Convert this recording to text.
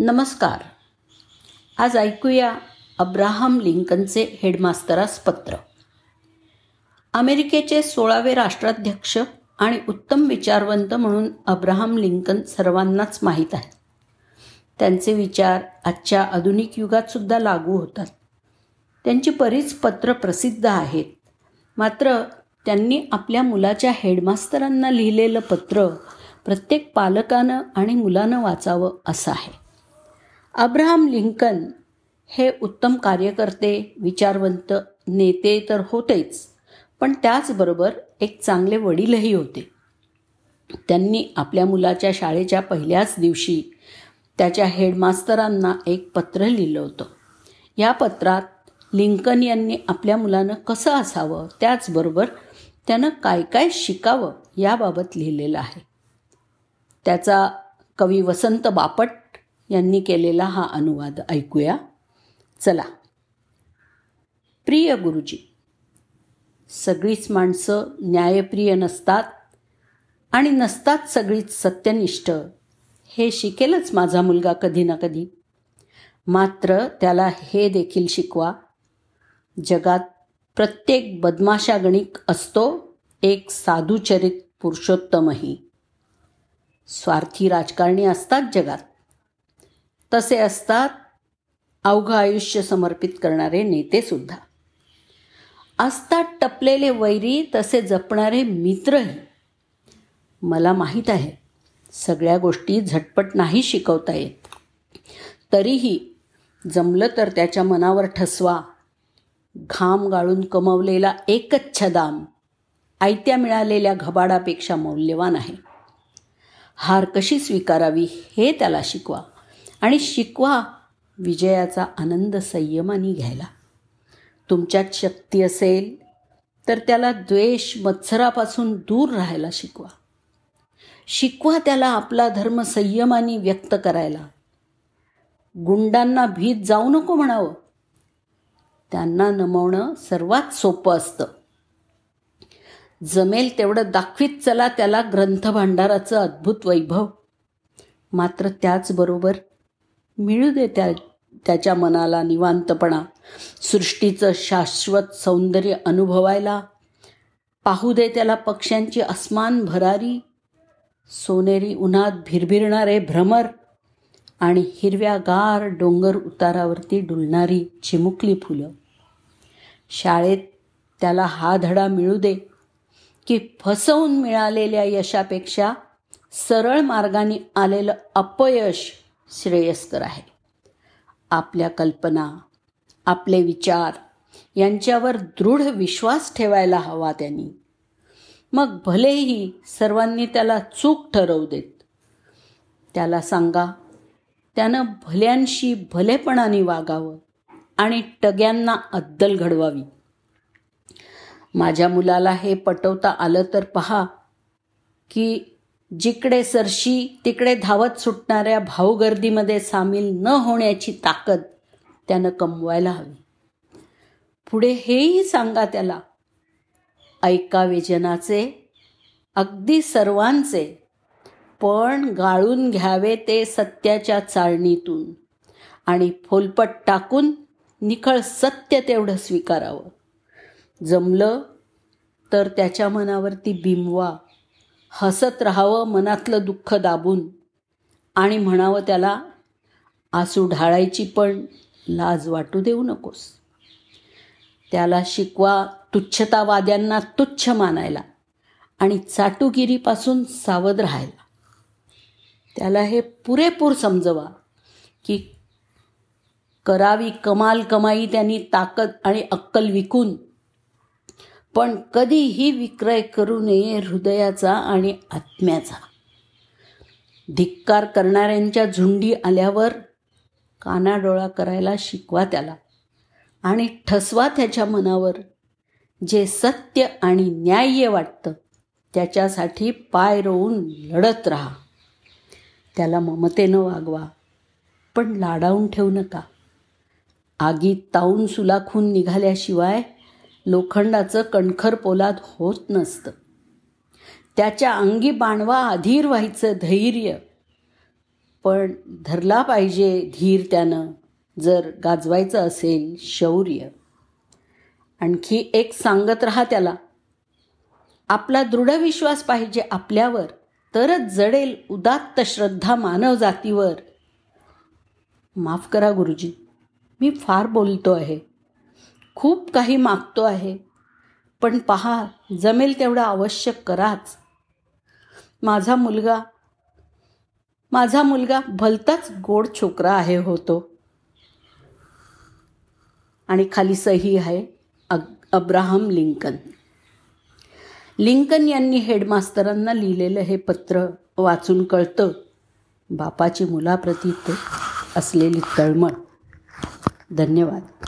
नमस्कार. आज ऐकूया अब्राहम लिंकनचे हेडमास्तरास पत्र. अमेरिकेचे सोळावे राष्ट्राध्यक्ष आणि उत्तम विचारवंत म्हणून अब्राहम लिंकन सर्वांनाच माहीत आहे त्यांचे विचार आजच्या आधुनिक युगात सुद्धा लागू होतात. त्यांची बरीच पत्र प्रसिद्ध आहेत. मात्र त्यांनी आपल्या मुलाच्या हेडमास्तरांना लिहिलेलं पत्र प्रत्येक पालकानं आणि मुलानं वाचावं असं आहे. अब्राहम लिंकन हे उत्तम कार्यकर्ते विचारवंत नेते तर होतेच पण त्याचबरोबर एक चांगले वडीलही होते. त्यांनी आपल्या मुलाच्या शाळेच्या पहिल्याच दिवशी त्याच्या हेडमास्तरांना एक पत्र लिहिलं होतं. या पत्रात लिंकन यांनी आपल्या मुलानं कसं असावं त्याचबरोबर त्यानं काय काय शिकावं याबाबत लिहिलेलं आहे. त्याचा कवी वसंत बापट यांनी केलेला हा अनुवाद ऐकूया. चला. प्रिय गुरुजी सगळीच माणसं न्यायप्रिय नसतात आणि नसतात सगळीच सत्यनिष्ठ. हे शिकेलच माझा मुलगा कधी ना कधी. मात्र त्याला हे देखील शिकवा. जगात प्रत्येक बदमाशागणिक असतो एक साधुचरित पुरुषोत्तमही. स्वार्थी राजकारणी असतात जगात. तसे असतात अवघं आयुष्य समर्पित करणारे नेतेसुद्धा असतात टपलेले वैरी तसे जपणारे मित्रही. मला माहीत आहे सगळ्या गोष्टी झटपट नाही शिकवता येत. तरीही जमलं तर त्याच्या मनावर ठसवा. घाम गाळून कमवलेला एकच छदाम आयत्या मिळालेल्या घबाडापेक्षा मौल्यवान आहे. हार कशी स्वीकारावी हे त्याला शिकवा. आणि शिकवा विजयाचा आनंद संयमाने घ्यायला. तुमच्यात शक्ती असेल तर त्याला द्वेष मत्सरापासून दूर राहायला शिकवा. शिकवा त्याला आपला धर्म संयमाने व्यक्त करायला. गुंडांना भीत जाऊ नको म्हणावं. त्यांना नमवणं सर्वात सोपं असतं. जमेल तेवढं दाखवीत चला त्याला ग्रंथभांडाराचं अद्भुत वैभव. मात्र त्याचबरोबर मिळू दे त्या त्याच्या मनाला निवांतपणा. सृष्टीचं शाश्वत सौंदर्य अनुभवायला पाहू दे त्याला पक्ष्यांची अस्मान भरारी. सोनेरी उन्हात भिरभिरणारे भ्रमर आणि हिरव्यागार डोंगर उतारावरती डुलणारी चिमुकली फुलं. शाळेत त्याला हा धडा मिळू दे की फसवून मिळालेल्या यशापेक्षा सरळ मार्गाने आलेलं अपयश श्रेयस्कर आहे. आपल्या कल्पना आपले विचार यांच्यावर दृढ विश्वास ठेवायला हवा त्यांनी. मग भलेही सर्वांनी त्याला चूक ठरवू देत. त्याला सांगा त्यानं भल्यांशी भलेपणाने वागावं आणि टग्यांना अद्दल घडवावी. माझ्या मुलाला हे पटवता आलं तर पहा की जिकडे सरशी तिकडे धावत सुटणाऱ्या भाऊगर्दीमध्ये सामील न होण्याची ताकद त्यानं कमवायला हवी. पुढे हेही सांगा त्याला ऐकावे जनाचे अगदी सर्वांचे पण गाळून घ्यावे ते सत्याच्या चाळणीतून आणि फोलपट टाकून निखळ सत्य तेवढं स्वीकारावं. जमलं तर त्याच्या मनावरती बिंबवा. हसत राहावं मनातलं दुःख दाबून. आणि म्हणावं त्याला आसू ढाळायची पण लाज वाटू देऊ नकोस. त्याला शिकवा तुच्छतावाद्यांना तुच्छ मानायला आणि चाटुगिरीपासून सावध राहायला. त्याला हे पुरेपूर समजवा की करावी कमाल कमाई त्यांनी ताकद आणि अक्कल विकून पण कधीही विक्रय करू नये हृदयाचा आणि आत्म्याचा. धिक्कार करणाऱ्यांच्या झुंडी आल्यावर कानाडोळा करायला शिकवा त्याला आणि ठसवा त्याच्या मनावर. जे सत्य आणि न्याय्य वाटतं त्याच्यासाठी पाय रोवून लढत राहा. त्याला ममतेनं वागवा पण लाडावून ठेवू नका. आगीत ताऊन सुलाखून निघाल्याशिवाय लोखंडाचं कणखर पोलाद होत नसतं. त्याच्या अंगी बाणवा आधीर व्हायचं धैर्य. पण धरला पाहिजे धीर त्यानं जर गाजवायचं असेल शौर्य. आणखी एक सांगत राहा त्याला आपला दृढ विश्वास पाहिजे आपल्यावर तरच जडेल उदात्त श्रद्धा मानव जातीवर. माफ करा गुरुजी मी फार बोलतो आहे खूप काही मागतो आहे. पण पहा जमेल तेवढं आवश्यक कराच. माझा मुलगा माझा मुलगा भलताच गोड छोकरा आहे होतो आणि खाली सही आहे अग अब्राहम लिंकन. लिंकन यांनी हेडमास्तरांना लिहिलेलं हे पत्र वाचून कळतं बापाची मुलाप्रती ते असलेली तळमळ. धन्यवाद.